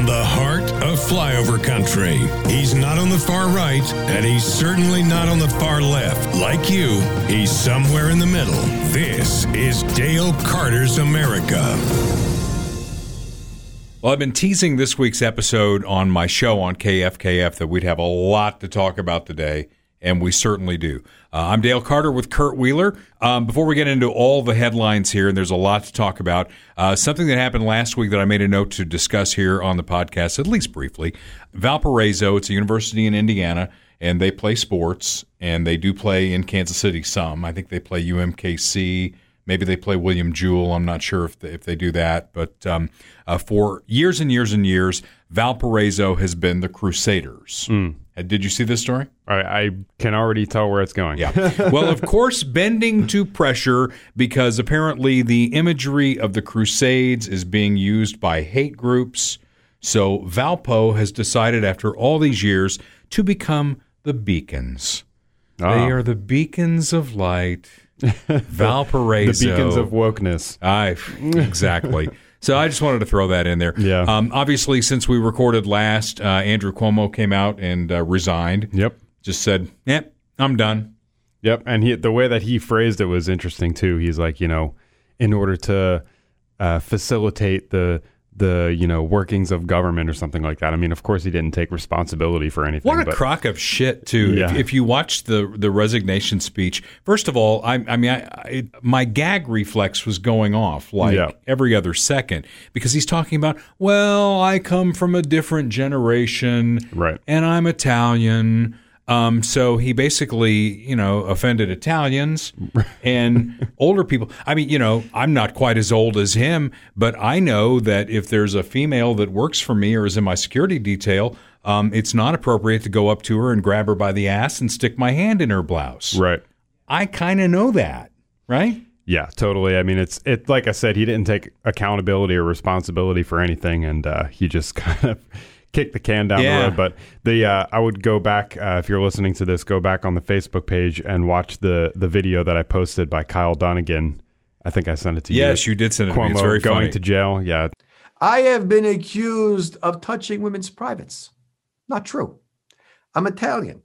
from the heart of flyover country. He's not on the far right, and he's certainly not on the far left. Like you, he's somewhere in the middle. This is Dale Carter's America. Well, I've been teasing this week's episode on my show on KFKF that we'd have a lot to talk about today, and we certainly do. Uh, I'm Dale Carter with Kurt Wheeler. Um, before we get into all the headlines here, and there's a lot to talk about, uh, something that happened last week that I made a note to discuss here on the podcast, at least briefly. Valparaiso, it's a university in Indiana, and they play sports, and they do play in Kansas City some. I think they play UMKC. Maybe they play William Jewell. I'm not sure if they, if they do that. But um, uh, for years and years and years, Valparaiso has been the Crusaders. Uh, Did you see this story? I, I can already tell where it's going. Yeah. Well, of course, bending to pressure because apparently the imagery of the Crusades is being used by hate groups. So Valpo has decided after all these years to become the beacons. Ah. They are the beacons of light. Valparaiso. the beacons of wokeness. I exactly. So I just wanted to throw that in there. Yeah. Um, obviously, since we recorded last, uh, Andrew Cuomo came out and uh, resigned. Yep. Just said, "Yep, I'm done." Yep. And he, the way that he phrased it was interesting too. He's like, you know, in order to uh, facilitate the the you know workings of government or something like that. I mean, of course, he didn't take responsibility for anything. What a but crock of shit, too. If, if you watch the the resignation speech, first of all, I, I mean, I, I, my gag reflex was going off like Yeah. every other second because he's talking about, well, I come from a different generation, Right. And I'm Italian. Um, so he basically, you know, offended Italians and older people. I mean, you know, I'm not quite as old as him, but I know that if there's a female that works for me or is in my security detail, um, it's not appropriate to go up to her and grab her by the ass and stick my hand in her blouse. right. I kind of know that, right? Yeah, totally. I mean, it's it. Like I said, he didn't take accountability or responsibility for anything, and uh, he just kind of kicked the can down Yeah. the road. But the uh, I would go back uh, if you're listening to this, go back on the Facebook page and watch the the video that I posted by Kyle Dunnigan. I think I sent it to you. Yes, you did send it to me. Cuomo It's very going funny. to jail. Yeah, I have been accused of touching women's privates. Not true. I'm Italian.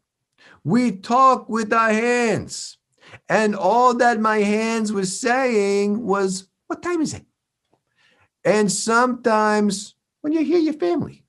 We talk with our hands. And all that my hands were saying was, What time is it? And sometimes when you hear your family.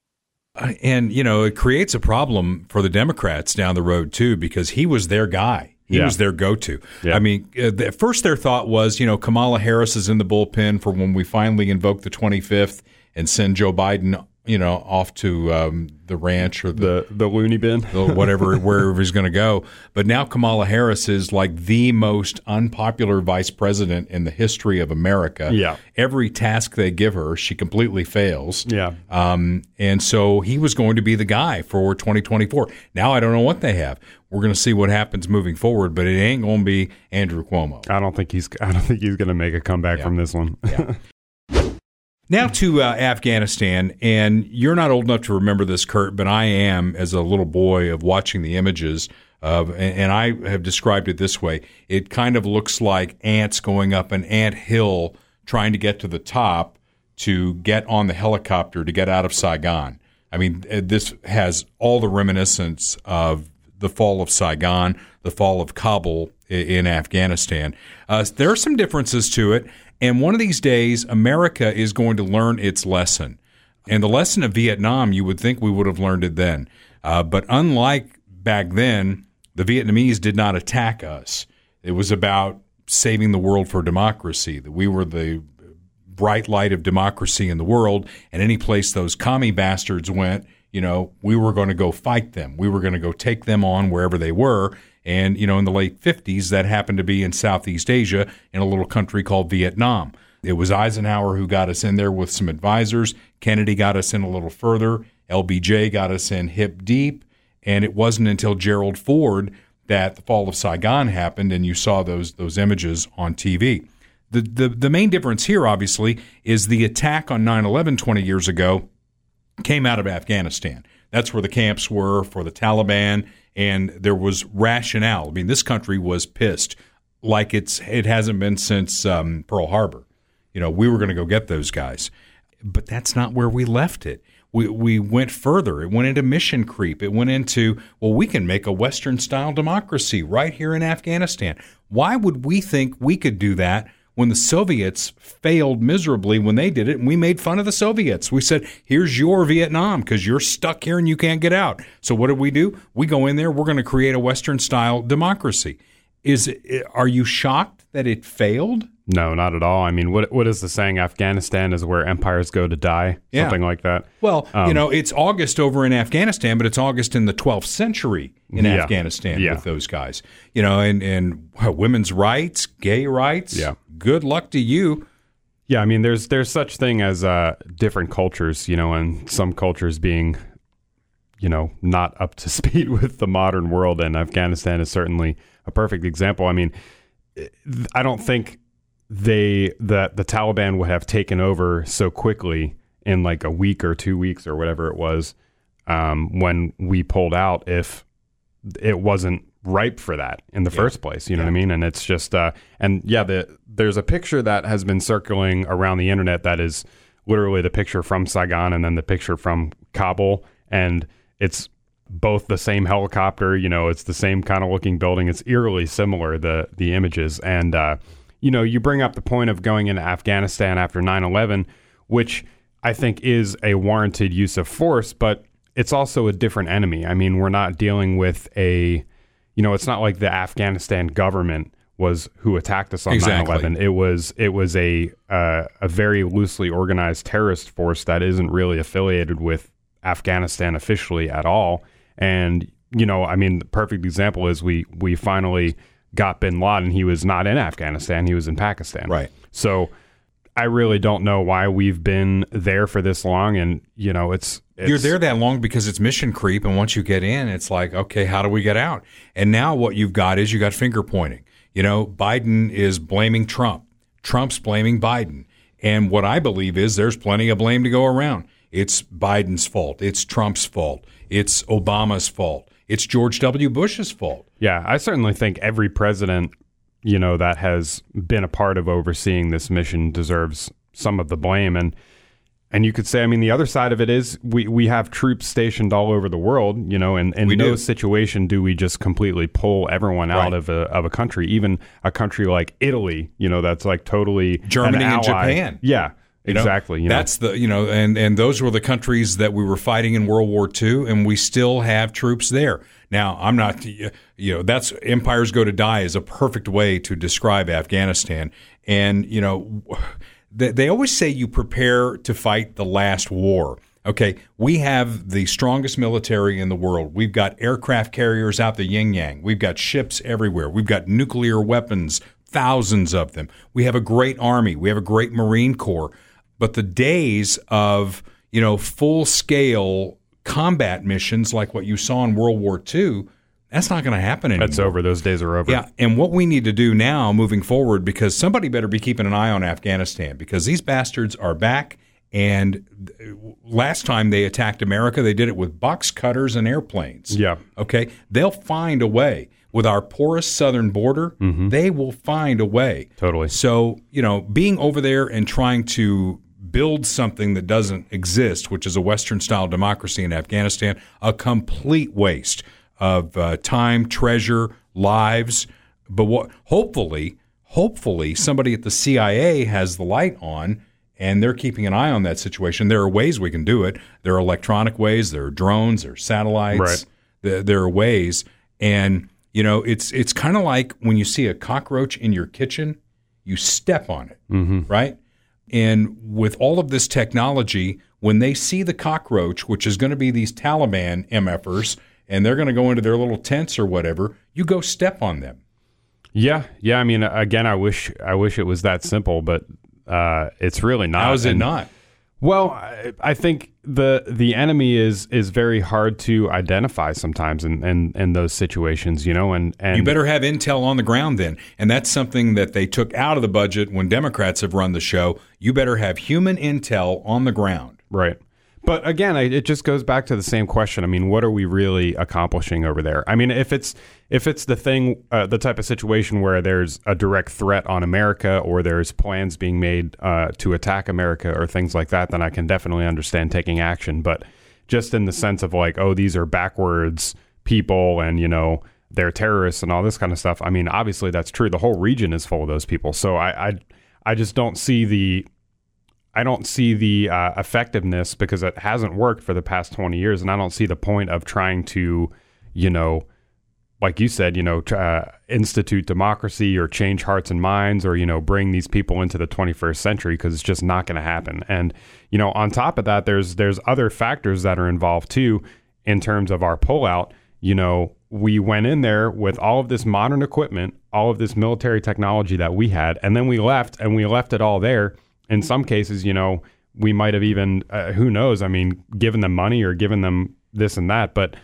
And you know it creates a problem for the Democrats down the road too because he was their guy. He Yeah. was their go-to. Yeah. I mean, uh, at first their thought was, you know, Kamala Harris is in the bullpen for when we finally invoke the 25th and send Joe Biden, you know, off to um, the ranch or the, the the loony bin. the whatever wherever he's going to go. But now Kamala Harris is like the most unpopular vice president in the history of America. Yeah. Every task they give her, she completely fails. Yeah. Um, and so he was going to be the guy for 2024. Now I don't know what they have. We're going to see what happens moving forward, but it ain't going to be Andrew Cuomo. I don't think he's I don't think he's going to make a comeback from this one. Now to uh, Afghanistan, and you're not old enough to remember this, Kurt, but I am as a little boy of watching the images of, and I have described it this way: it kind of looks like ants going up an ant hill, trying to get to the top to get on the helicopter to get out of Saigon. I mean, uh, this has all the reminiscence of the fall of Saigon, the fall of Kabul in Afghanistan. Uh, there are some differences to it, and one of these days, America is going to learn its lesson. And the lesson of Vietnam, you would think we would have learned it then. Uh, but unlike back then, the Vietnamese did not attack us. It was about saving the world for democracy, that we were the bright light of democracy in the world, and any place those commie bastards went, you know, we were going to go fight them. We were going to go take them on wherever they were. And, you know, in the late 50s, that happened to be in Southeast Asia in a little country called Vietnam. It was Eisenhower who got us in there with some advisors. Kennedy got us in a little further. LBJ got us in hip deep. And it wasn't until Gerald Ford that the fall of Saigon happened and you saw those those images on TV. The, the, the main difference here, obviously, is the attack on 9 11 20 years ago came out of Afghanistan. That's where the camps were for the Taliban, and there was rationale. I mean, this country was pissed like it's it hasn't been since um, Pearl Harbor. You know, we were going to go get those guys, but that's not where we left it. we, we went further. It went into mission creep. It went into, well, we can make a Western style democracy right here in Afghanistan. Why would we think we could do that when the Soviets failed miserably when they did it and we made fun of the Soviets? We said, here's your Vietnam because you're stuck here and you can't get out. So what did we do? We go in there, we're going to create a Western style democracy. Is are you shocked that it failed? No, not at all. I mean, what what is the saying? Afghanistan is where empires go to die, Yeah. something like that. Well, you Um, know, it's August over in Afghanistan, but it's August in the 12th century in Yeah. Afghanistan Yeah. with those guys. You know, and and women's rights, gay rights. Yeah. Good luck to you. Yeah, I mean, there's there's such thing as uh, different cultures, you know, and some cultures being, you know, not up to speed with the modern world, and Afghanistan is certainly a perfect example. I mean, I don't think they that the Taliban would have taken over so quickly in like a week or two weeks or whatever it was um, when we pulled out if it wasn't ripe for that in the first place. You know what I mean? And it's just uh, and yeah, the there's a picture that has been circling around the internet that is literally the picture from Saigon and then the picture from Kabul, and it's both the same helicopter. You know, it's the same kind of looking building. It's eerily similar the the images, and uh, you know, you bring up the point of going into Afghanistan after 9/11, which I think is a warranted use of force, but it's also a different enemy. I mean, we're not dealing with a, you know, it's not like the Afghanistan government was who attacked us on Exactly. 9/11. It was it was a uh, a very loosely organized terrorist force that isn't really affiliated with Afghanistan officially at all. And you know, I mean, the perfect example is we we finally got Bin Laden. He was not in Afghanistan; he was in Pakistan. Right. So I really don't know why we've been there for this long, and you know, it's, it's You're there that long because it's mission creep, and once you get in, it's like, okay, how do we get out? And now what you've got is you got finger pointing. You know, Biden is blaming Trump. Trump's blaming Biden. And what I believe is there's plenty of blame to go around. It's Biden's fault. It's Trump's fault. It's Obama's fault. It's George W. Bush's fault. Yeah, I certainly think every president, you know, that has been a part of overseeing this mission deserves some of the blame. And and you could say, I mean, the other side of it is we, we have troops stationed all over the world, you know, and in no do. situation do we just completely pull everyone out Right. of a of a country, even a country like Italy, you know, that's like totally an Germany and. Japan. Yeah, You know? exactly. You know? That's the you know, and and those were the countries that we were fighting in World War II, and we still have troops there. Now, I'm not, you know, that's empires go to die is a perfect way to describe Afghanistan, and you know, they, they always say you prepare to fight the last war. Okay, we have the strongest military in the world. We've got aircraft carriers out the yin yang. We've got ships everywhere. We've got nuclear weapons, thousands of them. We have a great army. We have a great Marine Corps. But the days of, you know, full scale combat missions like what you saw in World War II, that's not going to happen anymore. that's over. Those days are over. Yeah, and what we need to do now, moving forward, because somebody better be keeping an eye on Afghanistan because these bastards are back. And last time they attacked America, they did it with box cutters and airplanes. Yeah. Okay, they'll find a way. With our porous southern border, mm-hmm. they will find a way. Totally. So, you know, being over there and trying to build something that doesn't exist, which is a Western style democracy in Afghanistan, a complete waste of uh, time, treasure, lives. But what hopefully, hopefully somebody at the CIA has the light on and they're keeping an eye on that situation. There are ways we can do it. There are electronic ways, there are drones, there are satellites. Right. There, there are ways. And you know, it's it's kind of like when you see a cockroach in your kitchen, you step on it, right? And with all of this technology, when they see the cockroach, which is going to be these Taliban MFers, and they're going to go into their little tents or whatever, you go step on them. Yeah, yeah. I mean, again, I wish I wish it was that simple, but uh, it's really not. How is it And- not? Well, I, I think the the enemy is is very hard to identify sometimes in, in, in those situations, you know, and, and You better have intel on the ground then. And that's something that they took out of the budget when Democrats have run the show. You better have human intel on the ground. Right. But again, I, it just goes back to the same question. I mean, what are we really accomplishing over there? I mean, if it's if it's the thing, uh, the type of situation where there's a direct threat on America or there's plans being made uh, to attack America or things like that, then I can definitely understand taking action. But just in the sense of like, oh, these are backwards people, and you know they're terrorists and all this kind of stuff. I mean, obviously that's true. The whole region is full of those people. So I, I, I just don't see the I don't see the uh, effectiveness because it hasn't worked for the past 20 years. And I don't see the point of trying to, you know, like you said, you know, uh, institute democracy or change hearts and minds or, you know, bring these people into the 21st century because it's just not going to happen. And, you know, on top of that, there's, there's other factors that are involved too in terms of our pullout. You know, we went in there with all of this modern equipment, all of this military technology that we had, and then we left and we left it all there in some cases, you know, we might have even, uh, who knows, I mean, given them money or given them this and that. But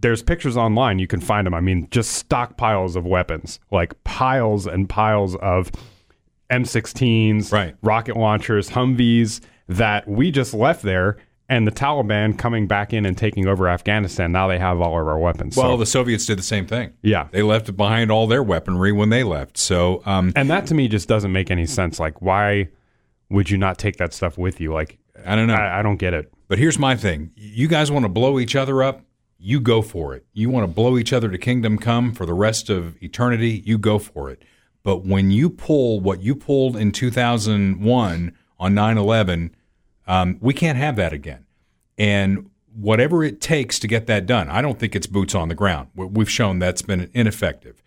there's pictures online, you can find them. I mean, just stockpiles of weapons, like piles and piles of M16s, right. rocket launchers, Humvees that we just left there. And the Taliban coming back in and taking over Afghanistan. Now they have all of our weapons. Well, so, the Soviets did the same thing. Yeah. They left behind all their weaponry when they left. So, um, and that to me just doesn't make any sense. Like, why? Would you not take that stuff with you? Like, I don't know. I, I don't get it. But here's my thing: you guys want to blow each other up, you go for it. You want to blow each other to kingdom come for the rest of eternity, you go for it. But when you pull what you pulled in 2001 on 9/11, um, we can't have that again. And whatever it takes to get that done, I don't think it's boots on the ground. We've shown that's been ineffective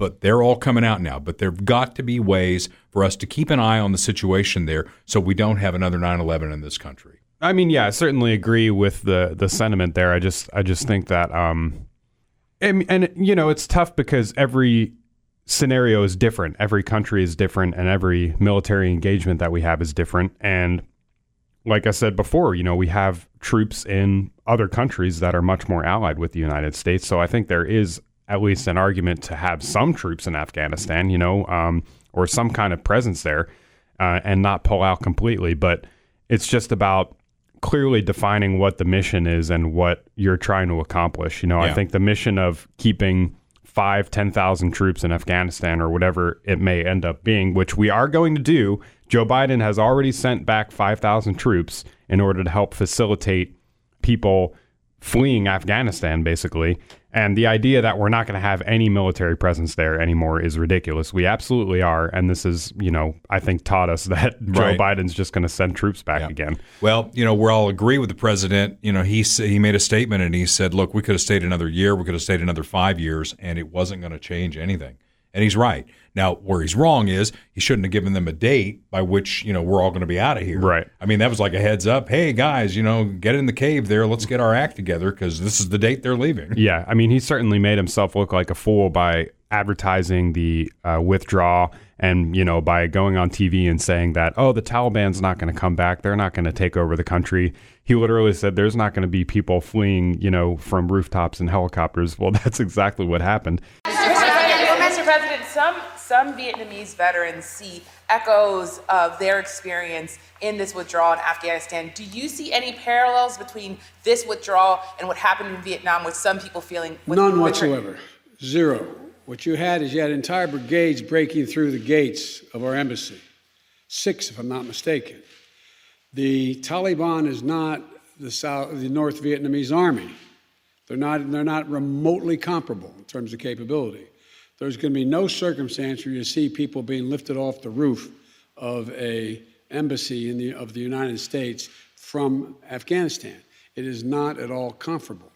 but they're all coming out now. But there've got to be ways for us to keep an eye on the situation there so we don't have another 9 11 in this country. I mean, yeah, I certainly agree with the the sentiment there. I just I just think that um and, and you know, it's tough because every scenario is different. Every country is different and every military engagement that we have is different and like I said before, you know, we have troops in other countries that are much more allied with the United States. So I think there is at least an argument to have some troops in Afghanistan, you know, um, or some kind of presence there, uh, and not pull out completely. But it's just about clearly defining what the mission is and what you're trying to accomplish. You know, yeah. I think the mission of keeping five, 10,000 troops in Afghanistan or whatever it may end up being, which we are going to do. Joe Biden has already sent back 5,000 troops in order to help facilitate people fleeing Afghanistan, basically. And the idea that we're not going to have any military presence there anymore is ridiculous. We absolutely are. And this is, you know, I think taught us that Joe Biden's just going to send troops back yeah. again. Well, you know, we all agree with the president. You know, he, he made a statement and he said, look, we could have stayed another year, we could have stayed another five years, and it wasn't going to change anything. And he's right. Now, where he's wrong is he shouldn't have given them a date by which, you know, we're all going to be out of here. Right. I mean, that was like a heads up. Hey, guys, you know, get in the cave there. Let's get our act together because this is the date they're leaving. Yeah. I mean, he certainly made himself look like a fool by advertising the uh, withdrawal and, you know, by going on TV and saying that, oh, the Taliban's not going to come back. They're not going to take over the country. He literally said there's not going to be people fleeing, you know, from rooftops and helicopters. Well, that's exactly what happened. Some some Vietnamese veterans see echoes of their experience in this withdrawal in Afghanistan. Do you see any parallels between this withdrawal and what happened in Vietnam with some people feeling? With, None whatsoever. Zero. What you had is you had entire brigades breaking through the gates of our embassy. Six, if I'm not mistaken. The Taliban is not the, South, the North Vietnamese army. They're not, they're not remotely comparable in terms of capability there's going to be no circumstance where you see people being lifted off the roof of a embassy in the, of the United States from Afghanistan. It is not at all comfortable.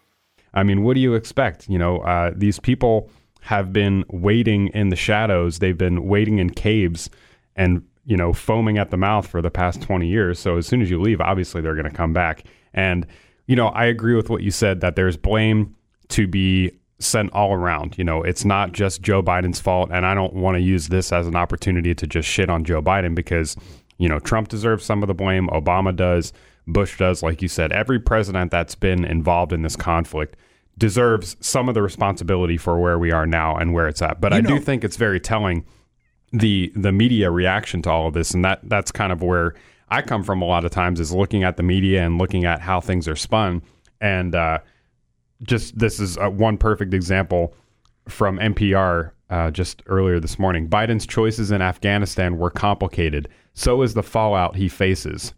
I mean, what do you expect? You know, uh, these people have been waiting in the shadows. They've been waiting in caves and, you know, foaming at the mouth for the past 20 years. So as soon as you leave, obviously they're going to come back. And, you know, I agree with what you said that there's blame to be sent all around. You know, it's not just Joe Biden's fault. And I don't want to use this as an opportunity to just shit on Joe Biden because, you know, Trump deserves some of the blame, Obama does, Bush does. Like you said, every president that's been involved in this conflict deserves some of the responsibility for where we are now and where it's at. But you I know, do think it's very telling the the media reaction to all of this and that that's kind of where I come from a lot of times is looking at the media and looking at how things are spun. And uh, just this is uh, one perfect example from NPR uh, just earlier this morning. Biden's choices in Afghanistan were complicated. So is the fallout he faces.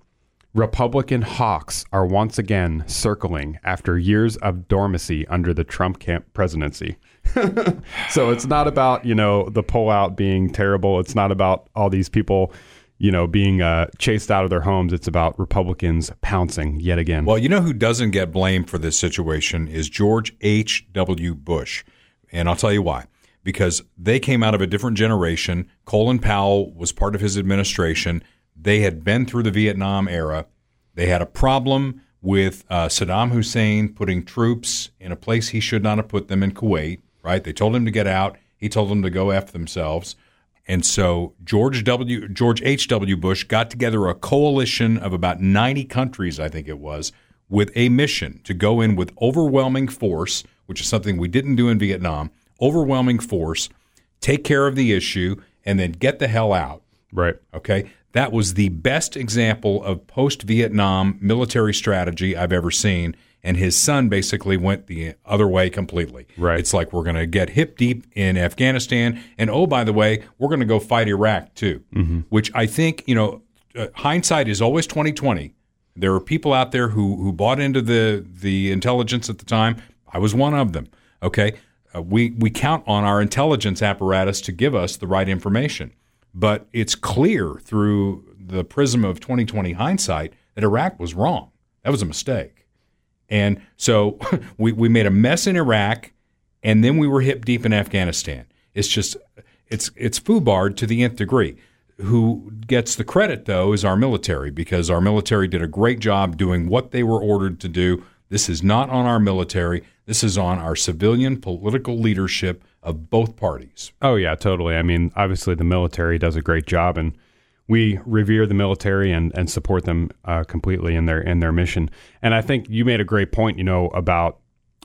Republican hawks are once again circling after years of dormancy under the Trump camp presidency. so it's not about you know the pullout being terrible. It's not about all these people you know being uh, chased out of their homes. It's about Republicans pouncing yet again. Well, you know who doesn't get blamed for this situation is George H. W. Bush, and I'll tell you why. Because they came out of a different generation. Colin Powell was part of his administration. They had been through the Vietnam era. They had a problem with uh, Saddam Hussein putting troops in a place he should not have put them in Kuwait right? They told him to get out. He told them to go after themselves. And so George W. George H. W. Bush got together a coalition of about 90 countries, I think it was, with a mission to go in with overwhelming force, which is something we didn't do in Vietnam. Overwhelming force, take care of the issue, and then get the hell out. Right. Okay. That was the best example of post Vietnam military strategy I've ever seen and his son basically went the other way completely. Right. It's like we're going to get hip deep in Afghanistan, and oh, by the way, we're going to go fight Iraq too. Mm-hmm. Which I think you know, uh, hindsight is always twenty twenty. There are people out there who who bought into the the intelligence at the time. I was one of them. Okay, uh, we we count on our intelligence apparatus to give us the right information, but it's clear through the prism of 2020 hindsight that Iraq was wrong. That was a mistake. And so we, we made a mess in Iraq, and then we were hip deep in Afghanistan. It's just it's it's foobarred to the nth degree. Who gets the credit though is our military because our military did a great job doing what they were ordered to do. This is not on our military. This is on our civilian political leadership of both parties. Oh yeah, totally. I mean, obviously the military does a great job and we revere the military and, and support them uh, completely in their in their mission. And I think you made a great point, you know, about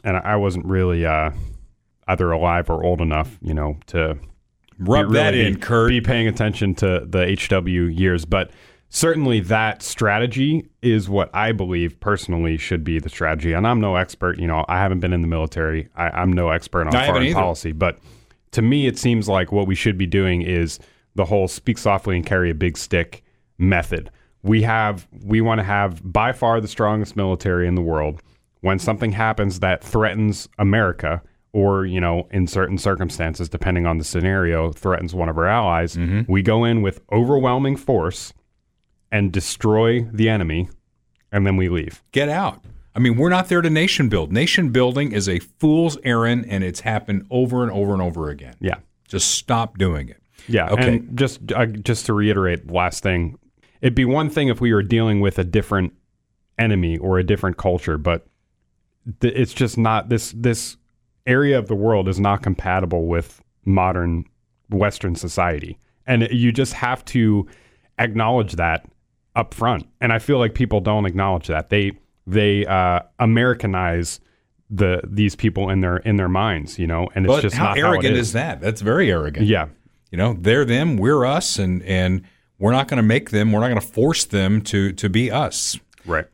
and I wasn't really uh, either alive or old enough, you know, to rub really that in, be, Kurt. Be paying attention to the HW years, but certainly that strategy is what I believe personally should be the strategy. And I'm no expert, you know, I haven't been in the military. I, am no expert on foreign policy, but to me, it seems like what we should be doing is the whole speak softly and carry a big stick method. We have we want to have by far the strongest military in the world. When something happens that threatens America or, you know, in certain circumstances depending on the scenario, threatens one of our allies, mm-hmm. we go in with overwhelming force and destroy the enemy and then we leave. Get out. I mean, we're not there to nation build. Nation building is a fool's errand and it's happened over and over and over again. Yeah. Just stop doing it. Yeah. Okay. And just uh, just to reiterate, last thing, it'd be one thing if we were dealing with a different enemy or a different culture, but th- it's just not this this area of the world is not compatible with modern Western society, and you just have to acknowledge that up front. And I feel like people don't acknowledge that they they uh, Americanize the these people in their in their minds, you know, and it's but just how not arrogant how is. is that? That's very arrogant. Yeah, you know, they're them, we're us, and and we're not going to make them. We're not going to force them to to be us. Right.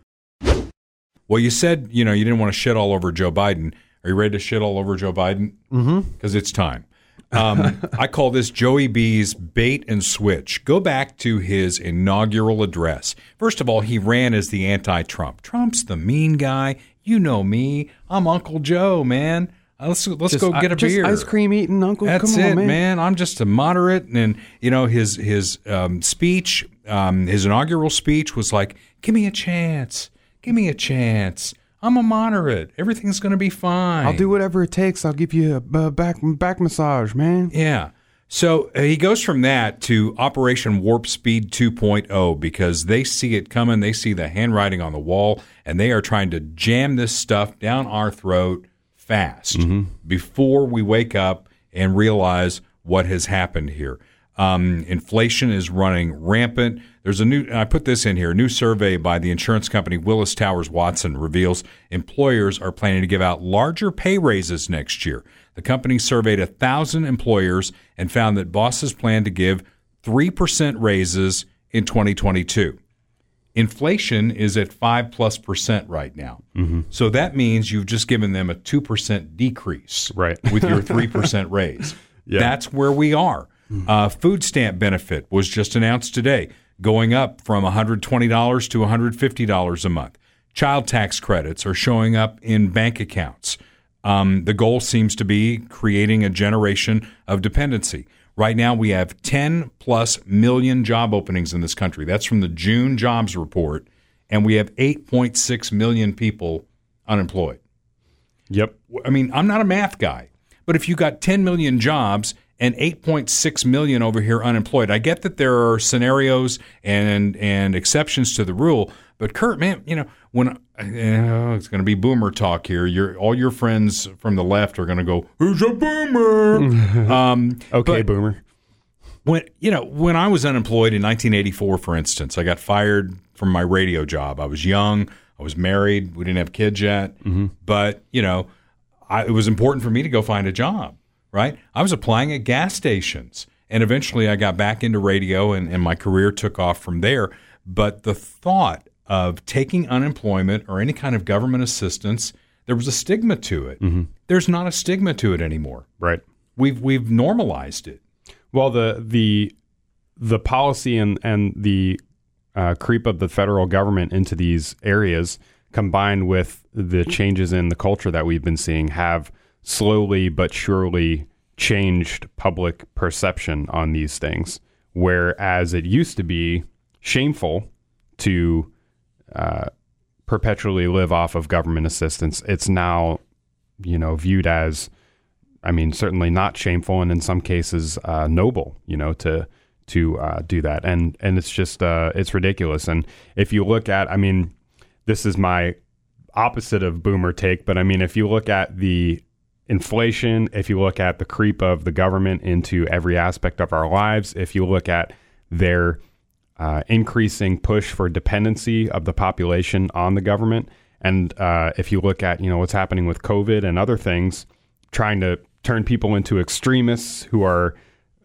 Well, you said you know you didn't want to shit all over Joe Biden. Are you ready to shit all over Joe Biden? Mm-hmm. Because it's time. Um, I call this Joey B's bait and switch. Go back to his inaugural address. First of all, he ran as the anti-Trump. Trump's the mean guy. You know me. I'm Uncle Joe, man. Uh, let's let's just, go get a just beer. Ice cream eating uncle. That's Come it, on, man. man. I'm just a moderate, and you know his his um, speech, um, his inaugural speech was like, "Give me a chance, give me a chance. I'm a moderate. Everything's going to be fine. I'll do whatever it takes. I'll give you a back back massage, man." Yeah. So uh, he goes from that to Operation Warp Speed 2.0 because they see it coming. They see the handwriting on the wall, and they are trying to jam this stuff down our throat fast mm-hmm. before we wake up and realize what has happened here. Um, inflation is running rampant. There's a new, I put this in here, a new survey by the insurance company Willis Towers Watson reveals employers are planning to give out larger pay raises next year. The company surveyed 1,000 employers and found that bosses plan to give 3% raises in 2022. Inflation is at five plus percent right now. So that means you've just given them a 2% decrease Right. with your 3% raise. Yeah. That's where we are. Uh, food stamp benefit was just announced today, going up from $120 to $150 a month. Child tax credits are showing up in bank accounts. Um, the goal seems to be creating a generation of dependency. Right now, we have 10 plus million job openings in this country. That's from the June jobs report. And we have 8.6 million people unemployed. Yep. I mean, I'm not a math guy, but if you got 10 million jobs and 8.6 million over here unemployed, I get that there are scenarios and and exceptions to the rule. But Kurt, man, you know when it's going to be boomer talk here. Your all your friends from the left are going to go, "Who's a boomer?" um, Okay, boomer. when you know when I was unemployed in 1984, for instance, I got fired from my radio job. I was young, I was married, we didn't have kids yet, but you know, I, it was important for me to go find a job. Right? I was applying at gas stations, and eventually I got back into radio, and, and my career took off from there. But the thought of taking unemployment or any kind of government assistance, there was a stigma to it. There's not a stigma to it anymore. Right. We've we've normalized it. Well, the the the policy and and the uh, creep of the federal government into these areas, combined with the changes in the culture that we've been seeing, have slowly but surely changed public perception on these things. Whereas it used to be shameful to uh, perpetually live off of government assistance, it's now you know viewed as I mean, certainly not shameful, and in some cases uh, noble. You know, to to uh, do that, and and it's just uh, it's ridiculous. And if you look at, I mean, this is my opposite of boomer take, but I mean, if you look at the inflation, if you look at the creep of the government into every aspect of our lives, if you look at their uh, increasing push for dependency of the population on the government, and uh, if you look at you know what's happening with COVID and other things, trying to turn people into extremists who are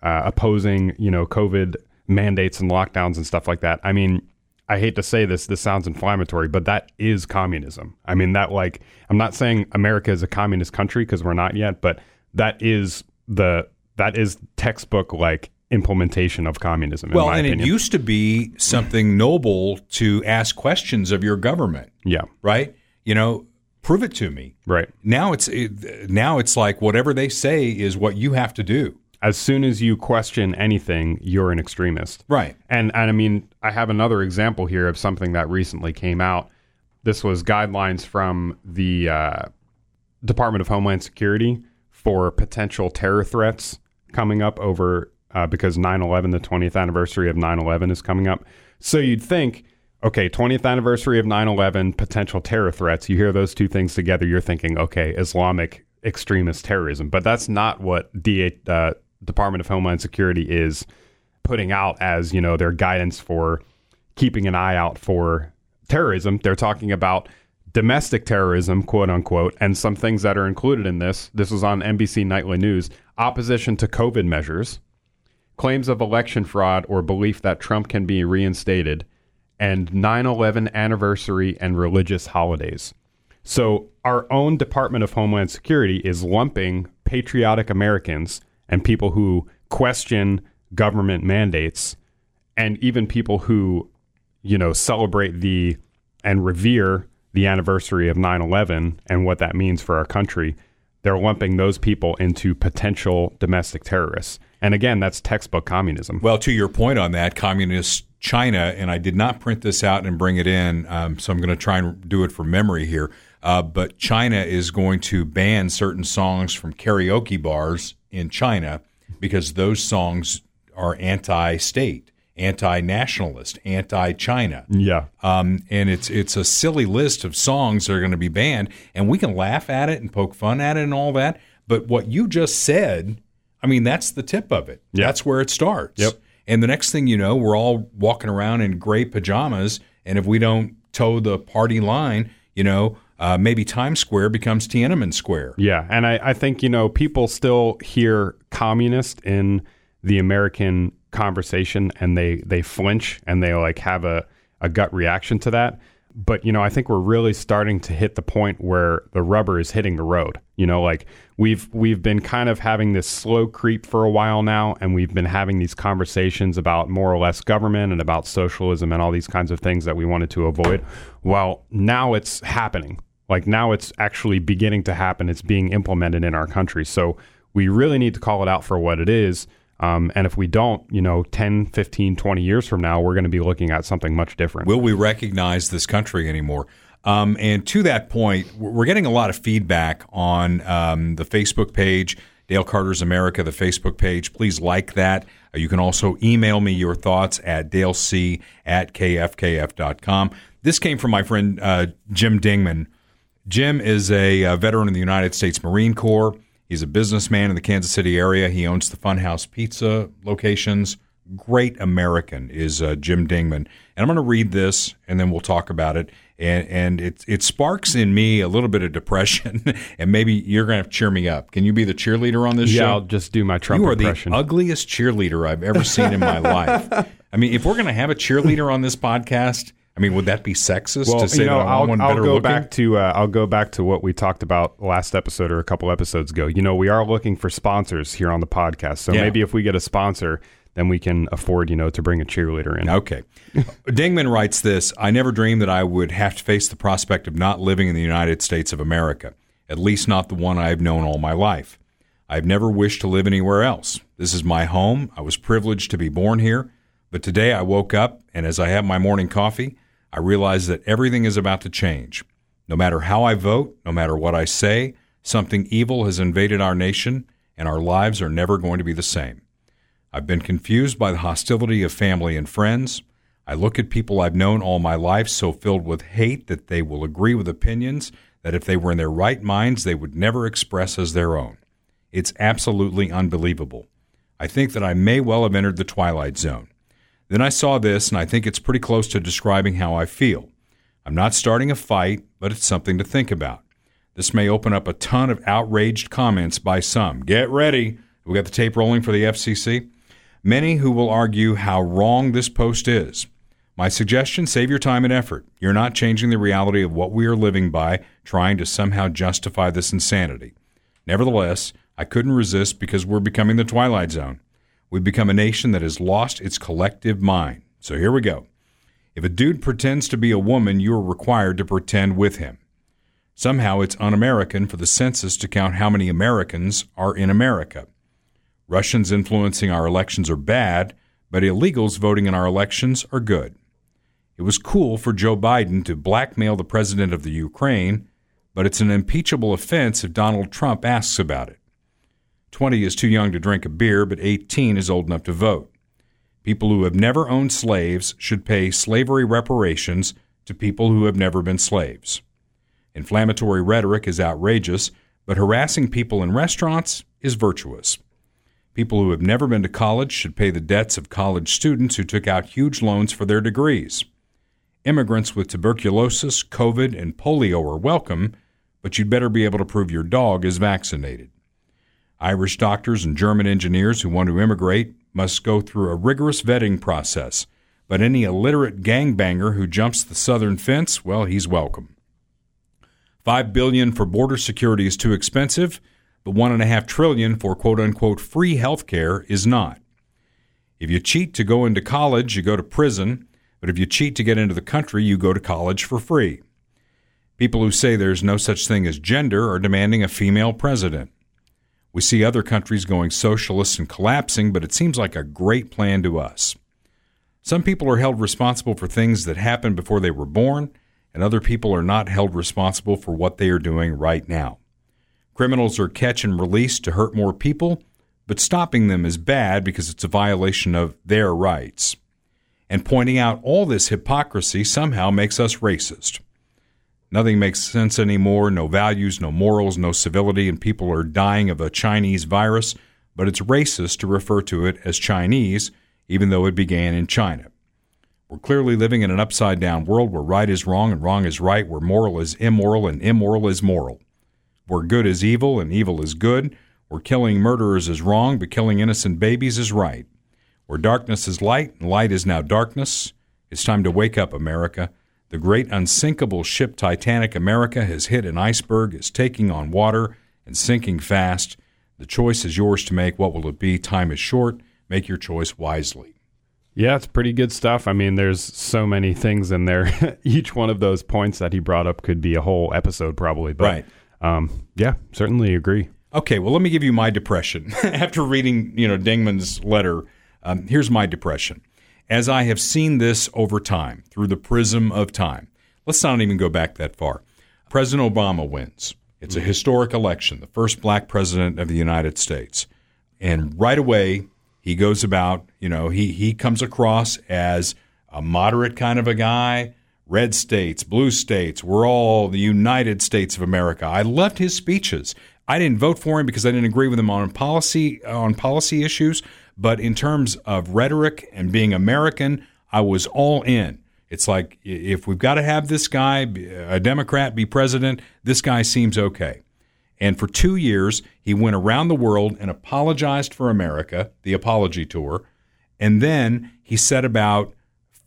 uh, opposing you know COVID mandates and lockdowns and stuff like that. I mean, I hate to say this, this sounds inflammatory, but that is communism. I mean, that like I'm not saying America is a communist country because we're not yet, but that is the that is textbook like implementation of communism. In Well, my and opinion. it used to be something noble to ask questions of your government, yeah, right? You know, prove it to me. right. Now it's it, now it's like whatever they say is what you have to do. As soon as you question anything, you're an extremist. Right. And and I mean, I have another example here of something that recently came out. This was guidelines from the uh, Department of Homeland Security for potential terror threats coming up over uh, because 9/11, the 20th anniversary of 9/11 is coming up. So you'd think, okay, 20th anniversary of 9/11, potential terror threats. You hear those two things together, you're thinking, okay, Islamic extremist terrorism. But that's not what DA, uh, Department of Homeland Security is putting out as you know their guidance for keeping an eye out for terrorism. They're talking about domestic terrorism, quote unquote, and some things that are included in this. This was on NBC Nightly News. Opposition to COVID measures, claims of election fraud or belief that Trump can be reinstated, and 9/11 anniversary and religious holidays. So our own Department of Homeland Security is lumping patriotic Americans and people who question government mandates and even people who you know celebrate the and revere the anniversary of 9/11 and what that means for our country they're lumping those people into potential domestic terrorists and again that's textbook communism Well, to your point on that, communist China, and I did not print this out and bring it in, um, so I'm going to try and do it from memory here. Uh, but China is going to ban certain songs from karaoke bars in China because those songs are anti-state, anti-nationalist, anti-China. yeah Um, and it's it's a silly list of songs that are going to be banned, and we can laugh at it and poke fun at it and all that. But what you just said, I mean, that's the tip of it. Yeah. That's where it starts. Yep. And the next thing you know, we're all walking around in gray pajamas, and if we don't toe the party line, you know, uh, maybe Times Square becomes Tiananmen Square. Yeah, and I, I think you know people still hear communist in the American conversation, and they they flinch and they like have a a gut reaction to that. But you know, I think we're really starting to hit the point where the rubber is hitting the road. You know, like we've we've been kind of having this slow creep for a while now, and we've been having these conversations about more or less government and about socialism and all these kinds of things that we wanted to avoid. Well, now it's happening. Like now it's actually beginning to happen. It's being implemented in our country. So we really need to call it out for what it is. Um, and if we don't, you know, 10, 15, 20 years from now, we're going to be looking at something much different. Will we recognize this country anymore? Um, and to that point, we're getting a lot of feedback on um, the Facebook page, Dale Carter's America, the Facebook page. Please like that. Uh, you can also email me your thoughts at dalec at kfkf.com. This came from my friend uh, Jim Dingman. Jim is a, a veteran of the United States Marine Corps. He's a businessman in the Kansas City area. He owns the Funhouse Pizza locations. Great American is uh, Jim Dingman. And I'm going to read this and then we'll talk about it. And, and it, it sparks in me a little bit of depression. and maybe you're going to cheer me up. Can you be the cheerleader on this yeah, show? I'll just do my Trump you are impression. the ugliest cheerleader I've ever seen in my life. I mean, if we're going to have a cheerleader on this podcast, I mean, would that be sexist well, to say you know, that I'll, one I'll go looking? back to uh, I'll go back to what we talked about last episode or a couple episodes ago. You know, we are looking for sponsors here on the podcast, so Yeah. maybe if we get a sponsor, then we can afford you know to bring a cheerleader in. Okay. Dingman writes this I never dreamed that I would have to face the prospect of not living in the United States of America, at least not the one I've known all my life. I've never wished to live anywhere else. This is my home. I was privileged to be born here. But today I woke up, and as I have my morning coffee, I realize that everything is about to change. No matter how I vote, no matter what I say, something evil has invaded our nation, and our lives are never going to be the same. I've been confused by the hostility of family and friends. I look at people I've known all my life so filled with hate that they will agree with opinions that if they were in their right minds, they would never express as their own. It's absolutely unbelievable. I think that I may well have entered the twilight zone. Then I saw this, and I think it's pretty close to describing how I feel. I'm not starting a fight, but it's something to think about. This may open up a ton of outraged comments by some. Get ready. We got the tape rolling for the FCC. Many who will argue how wrong this post is. My suggestion save your time and effort. You're not changing the reality of what we are living by, trying to somehow justify this insanity. Nevertheless, I couldn't resist because we're becoming the Twilight Zone. We've become a nation that has lost its collective mind. So here we go. If a dude pretends to be a woman, you are required to pretend with him. Somehow it's un American for the census to count how many Americans are in America. Russians influencing our elections are bad, but illegals voting in our elections are good. It was cool for Joe Biden to blackmail the president of the Ukraine, but it's an impeachable offense if Donald Trump asks about it. 20 is too young to drink a beer, but 18 is old enough to vote. People who have never owned slaves should pay slavery reparations to people who have never been slaves. Inflammatory rhetoric is outrageous, but harassing people in restaurants is virtuous. People who have never been to college should pay the debts of college students who took out huge loans for their degrees. Immigrants with tuberculosis, COVID, and polio are welcome, but you'd better be able to prove your dog is vaccinated. Irish doctors and German engineers who want to immigrate must go through a rigorous vetting process, but any illiterate gangbanger who jumps the southern fence, well, he's welcome. Five billion for border security is too expensive, but one and a half trillion for quote unquote free health care is not. If you cheat to go into college, you go to prison, but if you cheat to get into the country, you go to college for free. People who say there's no such thing as gender are demanding a female president. We see other countries going socialist and collapsing, but it seems like a great plan to us. Some people are held responsible for things that happened before they were born, and other people are not held responsible for what they are doing right now. Criminals are catch and released to hurt more people, but stopping them is bad because it's a violation of their rights. And pointing out all this hypocrisy somehow makes us racist. Nothing makes sense anymore no values, no morals, no civility, and people are dying of a Chinese virus, but it's racist to refer to it as Chinese, even though it began in China. We're clearly living in an upside down world where right is wrong and wrong is right, where moral is immoral and immoral is moral, where good is evil and evil is good, where killing murderers is wrong but killing innocent babies is right, where darkness is light and light is now darkness. It's time to wake up, America. The great unsinkable ship Titanic America has hit an iceberg, is taking on water, and sinking fast. The choice is yours to make. What will it be? Time is short. Make your choice wisely. Yeah, it's pretty good stuff. I mean, there's so many things in there. Each one of those points that he brought up could be a whole episode, probably. But, Right. Um, yeah, certainly agree. Okay, well, let me give you my depression. After reading, you know, Dingman's letter, um, here's my depression. As I have seen this over time, through the prism of time, let's not even go back that far. President Obama wins. It's a historic election, the first black president of the United States. And right away, he goes about, you know, he, he comes across as a moderate kind of a guy. Red states, blue states, we're all the United States of America. I loved his speeches. I didn't vote for him because I didn't agree with him on policy on policy issues, but in terms of rhetoric and being American, I was all in. It's like if we've got to have this guy, a Democrat, be president, this guy seems okay. And for two years, he went around the world and apologized for America, the apology tour. And then he set about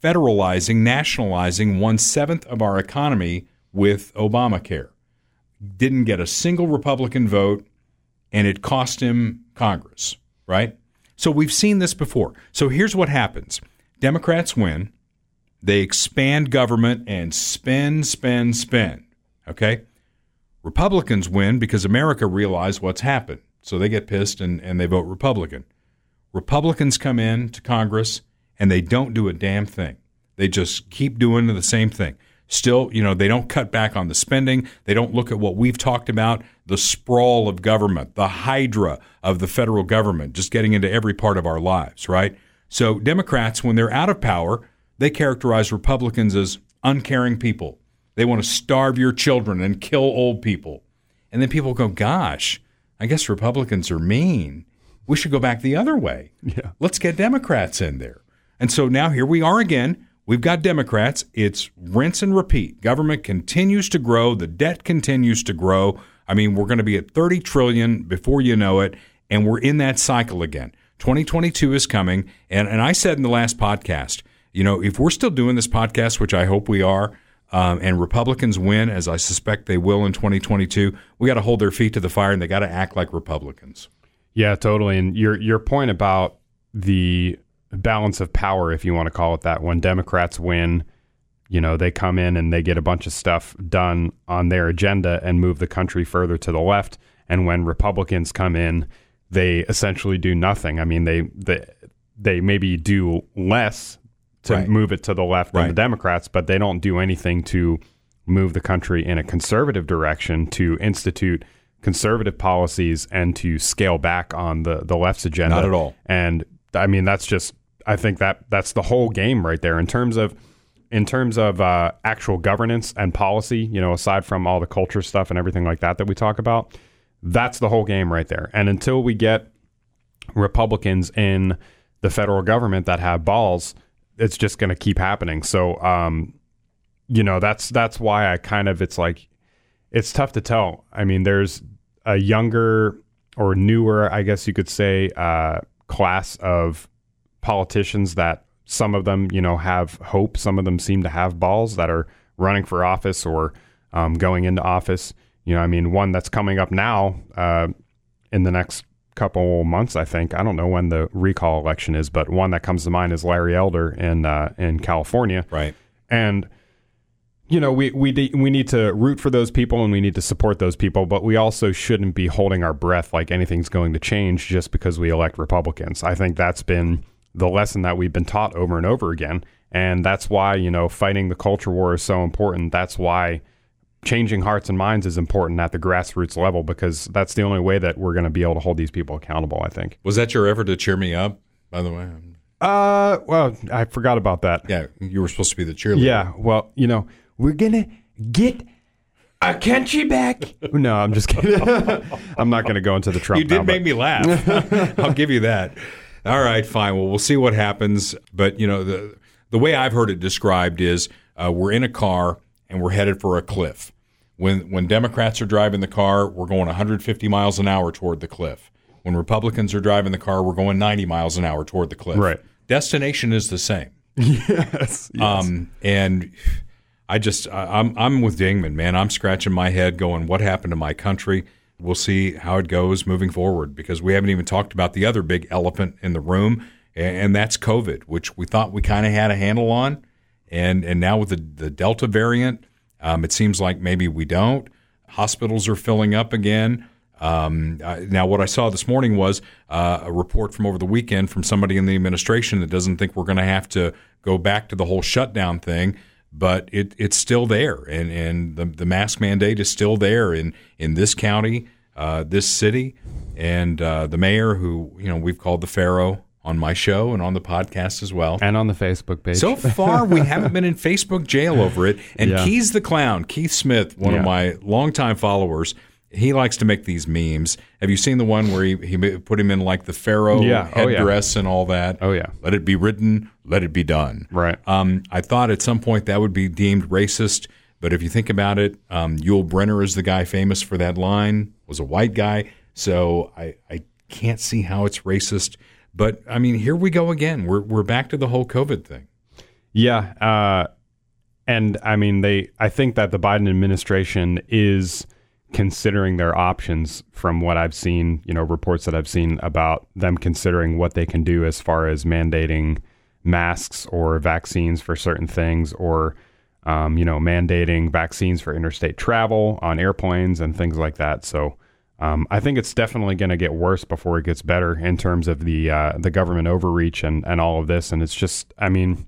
federalizing, nationalizing one seventh of our economy with Obamacare. Didn't get a single Republican vote, and it cost him Congress, right? So we've seen this before. So here's what happens Democrats win, they expand government and spend, spend, spend. Okay? Republicans win because America realized what's happened. So they get pissed and, and they vote Republican. Republicans come in to Congress and they don't do a damn thing. They just keep doing the same thing. Still, you know, they don't cut back on the spending. They don't look at what we've talked about the sprawl of government, the hydra of the federal government, just getting into every part of our lives, right? So, Democrats, when they're out of power, they characterize Republicans as uncaring people. They want to starve your children and kill old people. And then people go, gosh, I guess Republicans are mean. We should go back the other way. Yeah. Let's get Democrats in there. And so now here we are again. We've got Democrats. It's rinse and repeat. Government continues to grow. The debt continues to grow. I mean, we're going to be at 30 trillion before you know it, and we're in that cycle again. 2022 is coming, and, and I said in the last podcast, you know, if we're still doing this podcast, which I hope we are, um, and Republicans win, as I suspect they will in 2022, we got to hold their feet to the fire and they got to act like Republicans. Yeah, totally. And your your point about the balance of power, if you want to call it that, when Democrats win, you know, they come in and they get a bunch of stuff done on their agenda and move the country further to the left. And when Republicans come in, they essentially do nothing. I mean, they they they maybe do less to Right. move it to the left than the Democrats, but they don't do anything to move the country in a conservative direction to institute conservative policies and to scale back on the the left's agenda. Not at all. And I mean, that's just I think that that's the whole game right there in terms of in terms of uh, actual governance and policy. You know, aside from all the culture stuff and everything like that that we talk about, that's the whole game right there. And until we get Republicans in the federal government that have balls, it's just going to keep happening. So, um, you know, that's that's why I kind of it's like it's tough to tell. I mean, there's a younger or newer, I guess you could say, uh, class of politicians that some of them, you know, have hope. Some of them seem to have balls that are running for office or um, going into office. You know, I mean, one that's coming up now uh, in the next couple months, I think. I don't know when the recall election is, but one that comes to mind is Larry Elder in uh, in California Right. and you know we we de- we need to root for those people and we need to support those people but we also shouldn't be holding our breath like anything's going to change just because we elect Republicans. I think that's been the lesson that we've been taught over and over again. And that's why you know fighting the culture war is so important. That's why changing hearts and minds is important at the grassroots level because that's the only way that we're going to be able to hold these people accountable i think. Was that your effort to cheer me up, by the way? uh well i forgot about that. Yeah, you were supposed to be the cheerleader. Yeah, well, you know, we're gonna get our country back. no, I'm just kidding. I'm not gonna go into the Trump. You did now, make but- me laugh. I'll give you that. All right, fine. Well, we'll see what happens. But you know, the the way I've heard it described is uh, we're in a car and we're headed for a cliff. When when Democrats are driving the car, we're going 150 miles an hour toward the cliff. When Republicans are driving the car, we're going 90 miles an hour toward the cliff. Right. Destination is the same. Yes. yes. Um, and I just, I, I'm, I'm with Dingman, man. I'm scratching my head going, what happened to my country? We'll see how it goes moving forward because we haven't even talked about the other big elephant in the room, and, and that's COVID, which we thought we kind of had a handle on. And, and now with the, the Delta variant, um, it seems like maybe we don't. Hospitals are filling up again. Um, uh, now, what I saw this morning was uh, a report from over the weekend from somebody in the administration that doesn't think we're going to have to go back to the whole shutdown thing, but it, it's still there, and and the, the mask mandate is still there in in this county, uh, this city, and uh, the mayor, who you know we've called the Pharaoh on my show and on the podcast as well. and on the Facebook page. So far, we haven't been in Facebook jail over it. And Yeah. Keith the Clown, Keith Smith, one of my longtime followers, he likes to make these memes. Have you seen the one where he, he put him in like the pharaoh Yeah. Oh, yeah. and all that? Oh, yeah. Let it be written, let it be done. Right. Um, I thought at some point that would be deemed racist, but if you think about it, um, Yul Brynner is the guy famous for that line, was a white guy. So I, I can't see how it's racist. But I mean, here we go again. We're, we're back to the whole COVID thing. Yeah, uh, and I mean they. I think that the Biden administration is considering their options from what I've seen. You know, reports that I've seen about them considering what they can do as far as mandating masks or vaccines for certain things, or um, you know, mandating vaccines for interstate travel on airplanes and things like that. So. Um, I think it's definitely going to get worse before it gets better in terms of the uh, the government overreach and, and all of this. And it's just, I mean,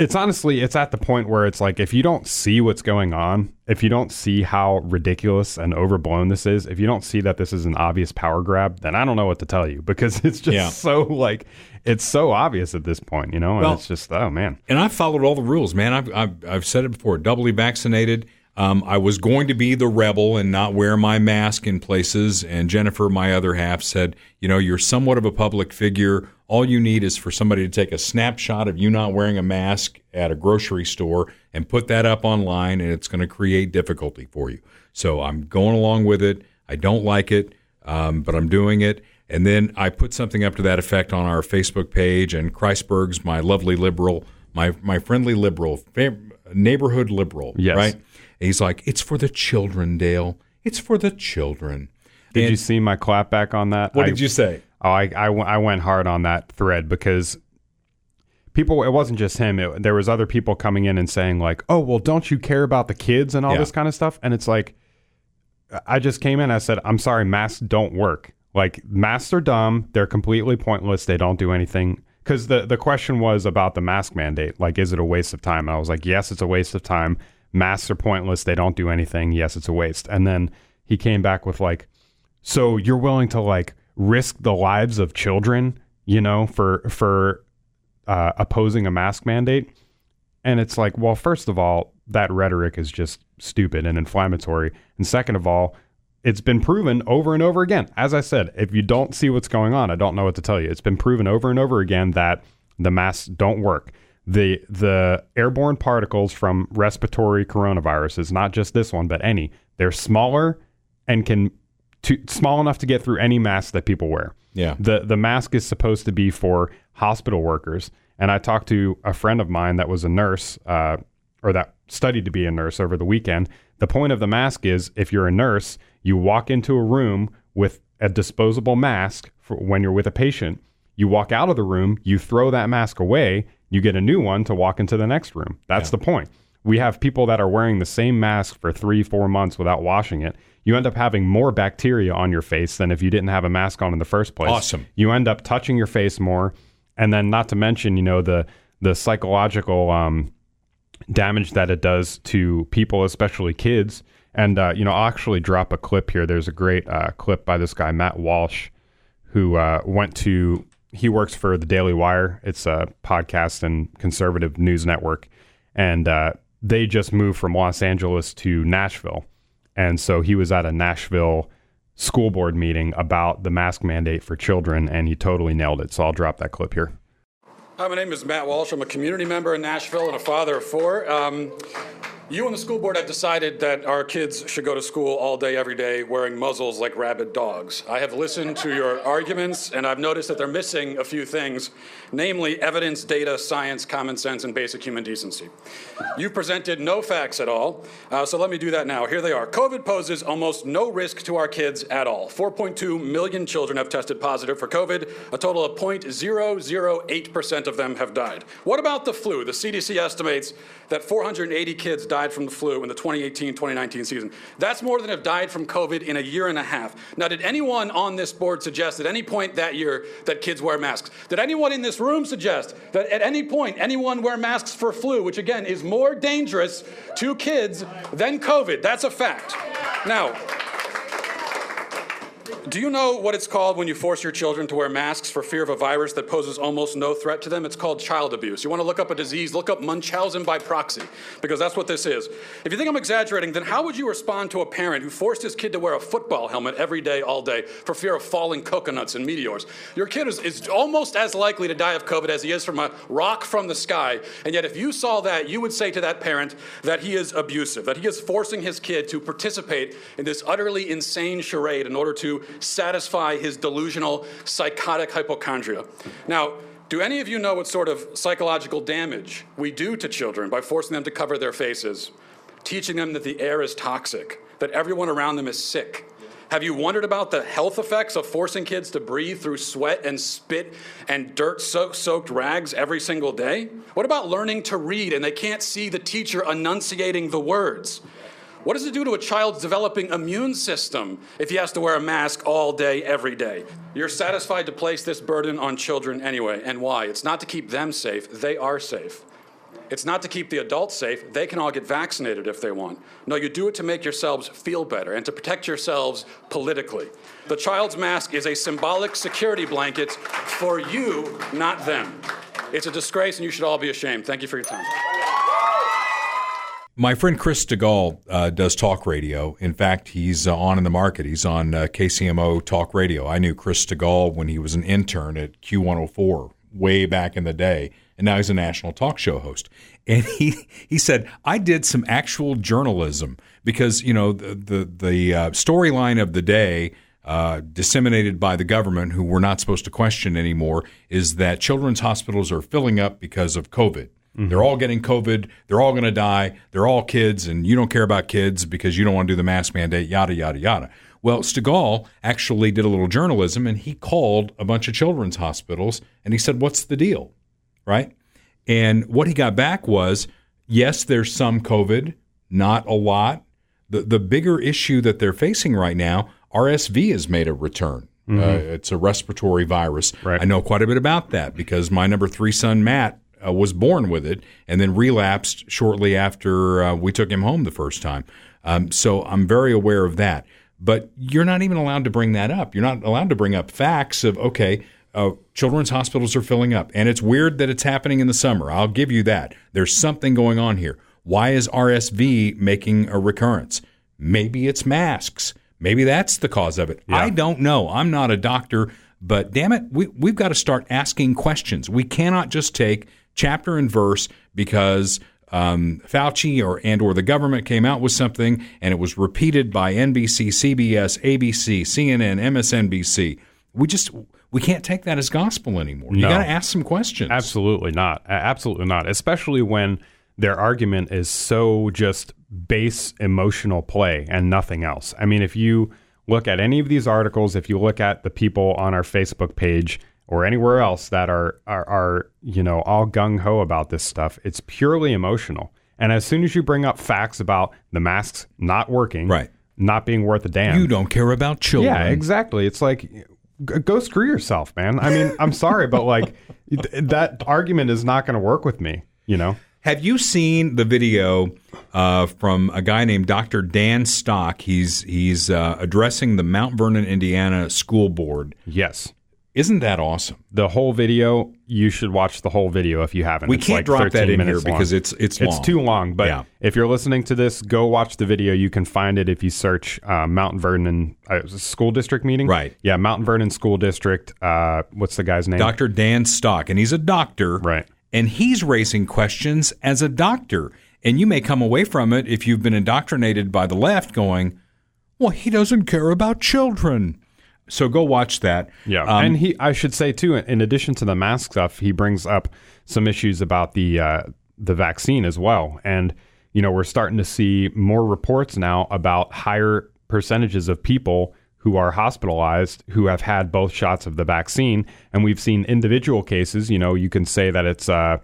it's honestly it's at the point where it's like if you don't see what's going on if you don't see how ridiculous and overblown this is if you don't see that this is an obvious power grab then i don't know what to tell you because it's just Yeah. so like it's so obvious at this point you know and Well- it's just oh man And I've followed all the rules, man. I've, I've, I've said it before doubly vaccinated. Um, I was going to be the rebel and not wear my mask in places. And Jennifer, my other half, said, You know, you're somewhat of a public figure. All you need is for somebody to take a snapshot of you not wearing a mask at a grocery store and put that up online, and it's going to create difficulty for you. So I'm going along with it. I don't like it, um, but I'm doing it. And then I put something up to that effect on our Facebook page, and Kreisberg's my lovely liberal, my my friendly liberal, fa- neighborhood liberal, Yes. right? And he's like, it's for the children, Dale. It's for the children. did And you see my clapback on that What I- did you say? Oh, I, I, I went hard on that thread because people, it wasn't just him. It, there was other people coming in and saying like, oh, well, don't you care about the kids and all Yeah. this kind of stuff? And it's like, I just came in. I said, I'm sorry, masks don't work. Like masks are dumb. They're completely pointless. They don't do anything. Because the, the question was about the mask mandate. Like, is it a waste of time? And I was like, yes, it's a waste of time. Masks are pointless. They don't do anything. Yes, it's a waste. And then he came back with like, so you're willing to like risk the lives of children, you know, for for uh, opposing a mask mandate? And it's like, well, first of all, that rhetoric is just stupid and inflammatory. And second of all, it's been proven over and over again. As I said, if you don't see what's going on, I don't know what to tell you. It's been proven over and over again that the masks don't work. The the airborne particles from respiratory coronaviruses, not just this one, but any, they're smaller and can to, small enough to get through any mask that people wear. Yeah. The the mask is supposed to be for hospital workers. And I talked to a friend of mine that was a nurse, uh, or that studied to be a nurse over the weekend. The point of the mask is if you're a nurse, you walk into a room with a disposable mask for when you're with a patient. You walk out of the room, you throw that mask away, you get a new one to walk into the next room. That's the point. We have people that are wearing the same mask for three, four months without washing it. You end up having more bacteria on your face than if you didn't have a mask on in the first place. Awesome. You end up touching your face more, and then not to mention, you know, the the psychological um, damage that it does to people, especially kids. And uh, you know, I'll actually drop a clip here. There's a great uh, clip by this guy Matt Walsh, who uh, went to. He works for the Daily Wire. It's a podcast and conservative news network, and uh, they just moved from Los Angeles to Nashville, and so he was at a Nashville school board meeting about the mask mandate for children, and he totally nailed it. So I'll drop that clip here. Hi, my name is Matt Walsh. I'm a community member in Nashville and a father of four. Um, You and the school board have decided that our kids should go to school all day, every day, wearing muzzles like rabid dogs. I have listened to your arguments, and I've noticed that they're missing a few things, namely evidence, data, science, common sense, and basic human decency. You've presented no facts at all, uh, so let me do that now. Here they are. COVID poses almost no risk to our kids at all. 4.2 million children have tested positive for COVID. A total of 0.008% of them have died. What about the flu? The CDC estimates that 480 kids died from the flu in the 2018 2019 season. That's more than have died from COVID in a year and a half. Now, did anyone on this board suggest at any point that year that kids wear masks? Did anyone in this room suggest that at any point anyone wear masks for flu, which again is more dangerous to kids than COVID? That's a fact. Now, do you know what it's called when you force your children to wear masks for fear of a virus that poses almost no threat to them? It's called child abuse. You want to look up a disease, look up Munchausen by proxy, because that's what this is. If you think I'm exaggerating, then how would you respond to a parent who forced his kid to wear a football helmet every day, all day, for fear of falling coconuts and meteors? Your kid is, is almost as likely to die of COVID as he is from a rock from the sky. And yet, if you saw that, you would say to that parent that he is abusive, that he is forcing his kid to participate in this utterly insane charade in order to satisfy his delusional psychotic hypochondria. Now, do any of you know what sort of psychological damage we do to children by forcing them to cover their faces, teaching them that the air is toxic, that everyone around them is sick? Have you wondered about the health effects of forcing kids to breathe through sweat and spit and dirt soaked rags every single day? What about learning to read and they can't see the teacher enunciating the words? What does it do to a child's developing immune system if he has to wear a mask all day, every day? You're satisfied to place this burden on children anyway. And why? It's not to keep them safe, they are safe. It's not to keep the adults safe. They can all get vaccinated if they want. No, you do it to make yourselves feel better and to protect yourselves politically. The child's mask is a symbolic security blanket for you, not them. It's a disgrace, and you should all be ashamed. Thank you for your time. My friend Chris Stigall uh, does talk radio. In fact, he's uh, on in the market. He's on uh, KCMO Talk Radio. I knew Chris Stigall when he was an intern at Q104 way back in the day, and now he's a national talk show host. And he he said I did some actual journalism because you know the the, the uh, storyline of the day. Uh, disseminated by the government, who we're not supposed to question anymore, is that children's hospitals are filling up because of COVID. Mm-hmm. They're all getting COVID. They're all going to die. They're all kids, and you don't care about kids because you don't want to do the mask mandate, yada, yada, yada. Well, Stigall actually did a little journalism, and he called a bunch of children's hospitals and he said, What's the deal? Right? And what he got back was yes, there's some COVID, not a lot. The, the bigger issue that they're facing right now, RSV has made a return. Mm-hmm. Uh, it's a respiratory virus. Right. I know quite a bit about that because my number three son, Matt, uh, was born with it and then relapsed shortly after uh, we took him home the first time. Um, so I'm very aware of that. But you're not even allowed to bring that up. You're not allowed to bring up facts of, okay, uh, children's hospitals are filling up. And it's weird that it's happening in the summer. I'll give you that. There's something going on here. Why is RSV making a recurrence? Maybe it's masks. Maybe that's the cause of it. Yeah. I don't know. I'm not a doctor, but damn it, we, we've got to start asking questions. We cannot just take chapter and verse because um, Fauci or and or the government came out with something and it was repeated by NBC, CBS, ABC, CNN, MSNBC. We just we can't take that as gospel anymore. You No. got to ask some questions. Absolutely not. Absolutely not. Especially when their argument is so just base emotional play and nothing else. I mean, if you look at any of these articles, if you look at the people on our Facebook page or anywhere else that are are, are you know all gung ho about this stuff, it's purely emotional. And as soon as you bring up facts about the masks not working, Right. not being worth a damn, You don't care about children. yeah, exactly. It's like go screw yourself, man. I mean, I'm sorry, but like th- that argument is not going to work with me. You know? Have you seen the video uh, from a guy named Dr. Dan Stock? He's he's uh, addressing the Mount Vernon, Indiana school board. Yes. Isn't that awesome? The whole video. You should watch the whole video if you haven't. We It's can't like drop that 13 in here long. because it's it's it's too long. But Yeah. if you're listening to this, go watch the video. You can find it if you search uh, Mount Vernon uh, school district meeting. Right. Yeah, Mount Vernon school district. Uh, what's the guy's name? Dr. Dan Stock, and he's a doctor. Right. And he's raising questions as a doctor. And you may come away from it if you've been indoctrinated by the left going, well, he doesn't care about children. So go watch that. Yeah, Um, and he, I should say too, in addition to the mask stuff, he brings up some issues about the uh, the vaccine as well. And you know, we're starting to see more reports now about higher percentages of people who are hospitalized who have had both shots of the vaccine. And we've seen individual cases. You know, you can say that it's uh,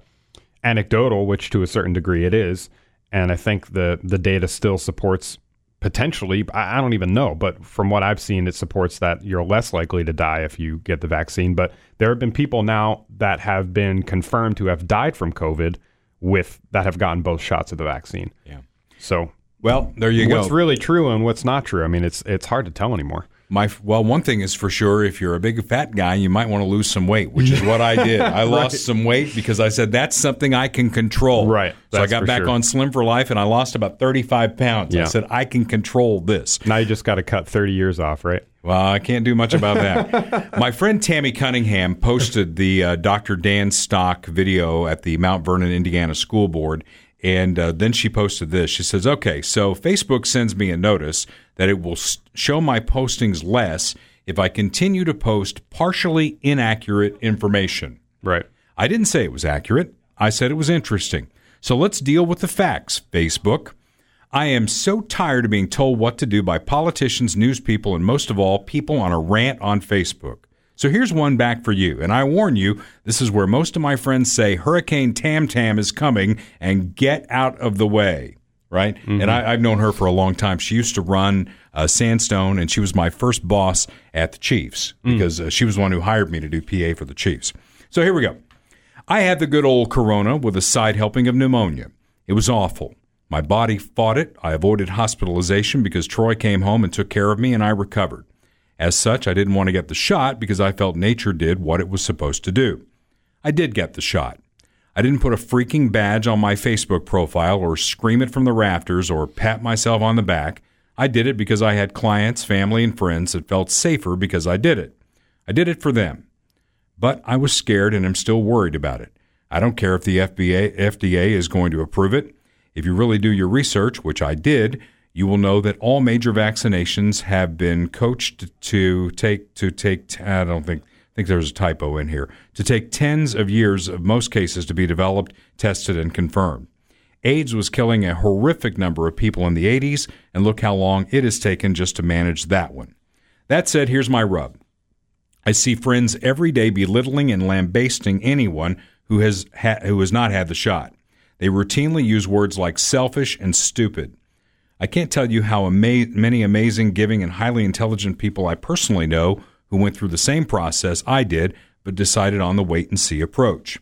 anecdotal, which to a certain degree it is. And I think the the data still supports potentially I, I don't even know but from what i've seen it supports that you're less likely to die if you get the vaccine but there have been people now that have been confirmed to have died from covid with that have gotten both shots of the vaccine Yeah. so well, there you what's go. What's really true and what's not true i mean it's it's hard to tell anymore My well, one thing is for sure: if you're a big fat guy, you might want to lose some weight, which is what I did. I lost some weight because I said that's something I can control. Right. So I got back sure. on Slim for Life, and I lost about 35 pounds. I said I can control this. now you just got to cut 30 years off right Well, I can't do much about that. My friend Tammy Cunningham posted the uh, Dr. Dan Stock video at the Mount Vernon, Indiana School Board. And uh, then she posted this. She says, Okay, so Facebook sends me a notice that it will show my postings less if I continue to post partially inaccurate information. right I didn't say it was accurate. I said it was interesting. So let's deal with the facts, Facebook. I am so tired of being told what to do by politicians, news people, and most of all, people on a rant on Facebook. So here's one back for you. And I warn you, this is where most of my friends say Hurricane Tam Tam is coming and get out of the way. Right? And I, I've known her for a long time. She used to run uh, Sandstone, and she was my first boss at the Chiefs because uh, she was the one who hired me to do PA for the Chiefs. So here we go. I had the good old corona with a side helping of pneumonia. It was awful. My body fought it. I avoided hospitalization because Troy came home and took care of me and I recovered. As such, I didn't want to get the shot because I felt nature did what it was supposed to do. I did get the shot. I didn't put a freaking badge on my Facebook profile or scream it from the rafters or pat myself on the back. I did it because I had clients, family, and friends that felt safer because I did it. I did it for them. But I was scared and am still worried about it. I don't care if the FBA, FDA is going to approve it. If you really do your research, which I did, you will know that all major vaccinations have been coached to take to take. I don't think think there's a typo in here to take tens of years of most cases to be developed, tested, and confirmed. AIDS was killing a horrific number of people in the 80s, and look how long it has taken just to manage that one. That said, here's my rub. I see friends every day belittling and lambasting anyone who has ha- who has not had the shot. They routinely use words like selfish and stupid. I can't tell you how ama- many amazing, giving, and highly intelligent people I personally know who went through the same process I did, but decided on the wait and see approach.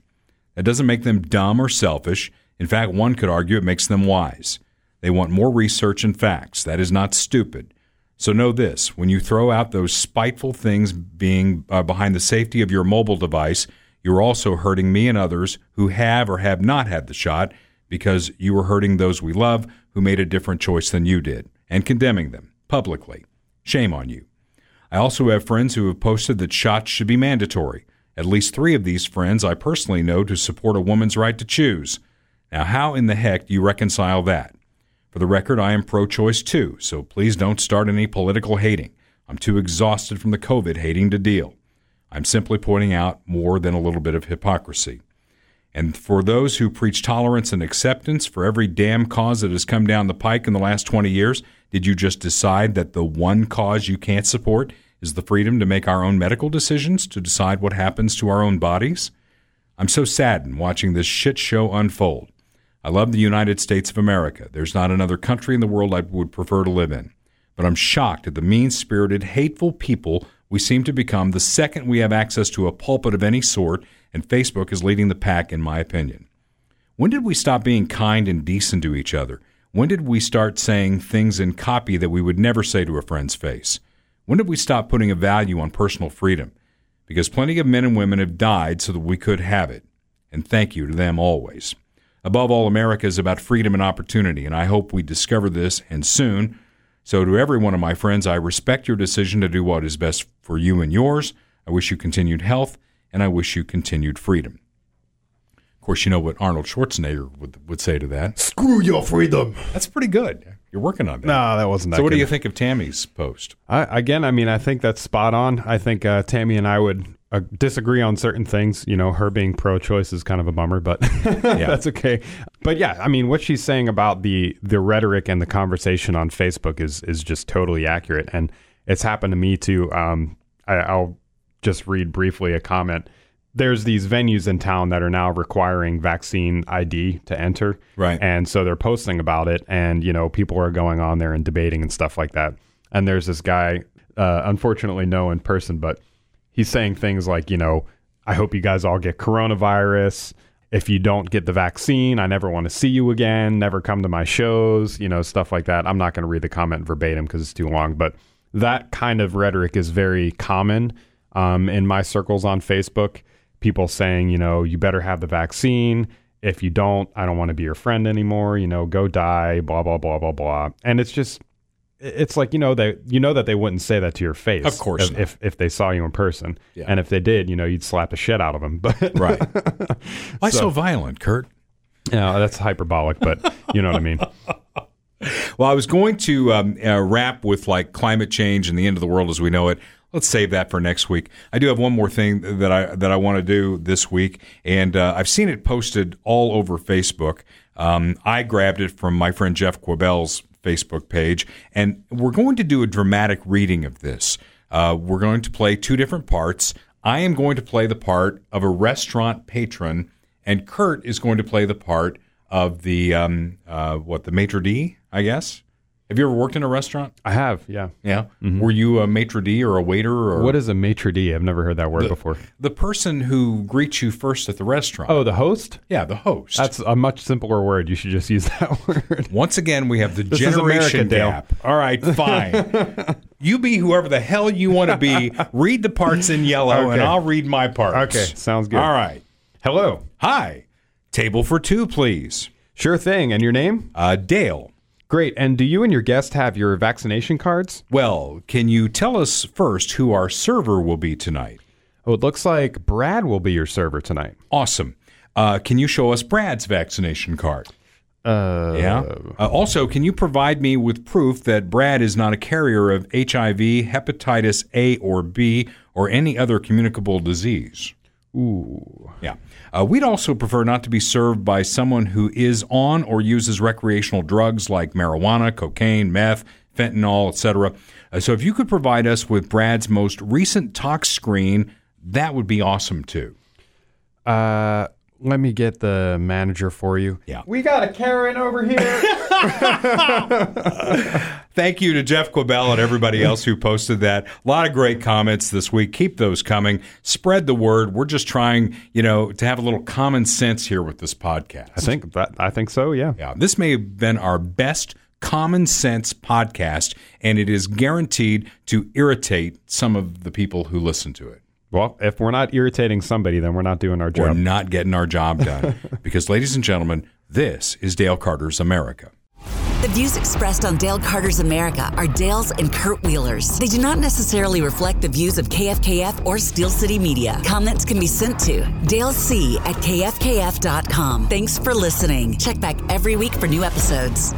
That doesn't make them dumb or selfish. In fact, one could argue it makes them wise. They want more research and facts. That is not stupid. So know this when you throw out those spiteful things being uh, behind the safety of your mobile device, you're also hurting me and others who have or have not had the shot because you are hurting those we love who made a different choice than you did and condemning them publicly. Shame on you. I also have friends who have posted that shots should be mandatory. At least three of these friends I personally know to support a woman's right to choose. Now, how in the heck do you reconcile that? For the record, I am pro choice too, so please don't start any political hating. I'm too exhausted from the COVID hating to deal. I'm simply pointing out more than a little bit of hypocrisy. And for those who preach tolerance and acceptance for every damn cause that has come down the pike in the last 20 years, did you just decide that the one cause you can't support is the freedom to make our own medical decisions, to decide what happens to our own bodies? I'm so saddened watching this shit show unfold. I love the United States of America. There's not another country in the world I would prefer to live in. But I'm shocked at the mean spirited, hateful people we seem to become the second we have access to a pulpit of any sort, and Facebook is leading the pack, in my opinion. When did we stop being kind and decent to each other? When did we start saying things in copy that we would never say to a friend's face? When did we stop putting a value on personal freedom? Because plenty of men and women have died so that we could have it. And thank you to them always. Above all, America is about freedom and opportunity, and I hope we discover this and soon. So, to every one of my friends, I respect your decision to do what is best for you and yours. I wish you continued health, and I wish you continued freedom. Of course, you know what Arnold Schwarzenegger would, would say to that. Screw your freedom. That's pretty good. You're working on that. No, that wasn't that So, what do you think of Tammy's post? I, again, I mean, I think that's spot on. I think uh, Tammy and I would uh, disagree on certain things. You know, her being pro-choice is kind of a bummer, but that's okay. But yeah, I mean, what she's saying about the the rhetoric and the conversation on Facebook is is just totally accurate, and it's happened to me too. Um, I, I'll just read briefly a comment. There's these venues in town that are now requiring vaccine ID to enter, Right. and so they're posting about it, and you know, people are going on there and debating and stuff like that. And there's this guy, uh, unfortunately, no in person, but he's saying things like, you know, I hope you guys all get coronavirus. If you don't get the vaccine, I never want to see you again. Never come to my shows, you know, stuff like that. I'm not going to read the comment verbatim because it's too long, but that kind of rhetoric is very common um, in my circles on Facebook. People saying, you know, you better have the vaccine. If you don't, I don't want to be your friend anymore. You know, go die. Blah blah blah blah blah. And it's just, it's like you know they you know that they wouldn't say that to your face, Of course if if, if they saw you in person. Yeah. And if they did, you know, you'd slap the shit out of them. But Right. Why so, So- violent, Kurt? yeah, that's hyperbolic, but you know what I mean. Well, I was going to um, uh, wrap with like climate change and the end of the world as we know it. Let's save that for next week. I do have one more thing that I that I want to do this week, and uh, I've seen it posted all over Facebook. Um, I grabbed it from my friend Jeff Quabell's Facebook page, and we're going to do a dramatic reading of this. Uh, we're going to play two different parts. I am going to play the part of a restaurant patron, and Kurt is going to play the part of the um, uh, what the maitre d, I guess. Have you ever worked in a restaurant? I have, yeah. Yeah. Were you a maitre d or a waiter or What is a maitre d? I've never heard that word before. the person who greets you first at the restaurant? Oh, the host? yeah, the host. That's a much simpler word. You should just use that word. Once again, we have the This generation America, Dale. gap. All right, fine. you be whoever the hell you want to be. Read the parts in yellow, and Okay. I'll read my parts. Okay, sounds good. All right. Hello. Hi. Table for two, please. Sure thing. And your name? Uh, Dale. Great. And do you and your guest have your vaccination cards? Well, can you tell us first who our server will be tonight? Oh, it looks like Brad will be your server tonight. Awesome. Uh, can you show us Brad's vaccination card? Uh, Yeah. Uh, also, can you provide me with proof that Brad is not a carrier of HIV, hepatitis A or B, or any other communicable disease? Ooh. Yeah. Uh, we'd also prefer not to be served by someone who is on or uses recreational drugs like marijuana, cocaine, meth, fentanyl, etc. Uh, so if you could provide us with Brad's most recent tox screen, that would be awesome too. Uh, let me get the manager for you. Yeah. We got a Karen over here. Thank you to Jeff Quabell and everybody else who posted that. A lot of great comments this week. Keep those coming. Spread the word. We're just trying, you know, to have a little common sense here with this podcast. I think that I think so. Yeah. Yeah, this may have been our best common sense podcast, and it is guaranteed to irritate some of the people who listen to it. Well, if we're not irritating somebody, then we're not doing our job. We're not getting our job done. because, ladies and gentlemen, this is Dale Carter's America. The views expressed on Dale Carter's America are Dale's and Kurt Wheeler's. They do not necessarily reflect the views of KFKF or Steel City Media. Comments can be sent to Dale C at kfkf.com. Thanks for listening. Check back every week for new episodes.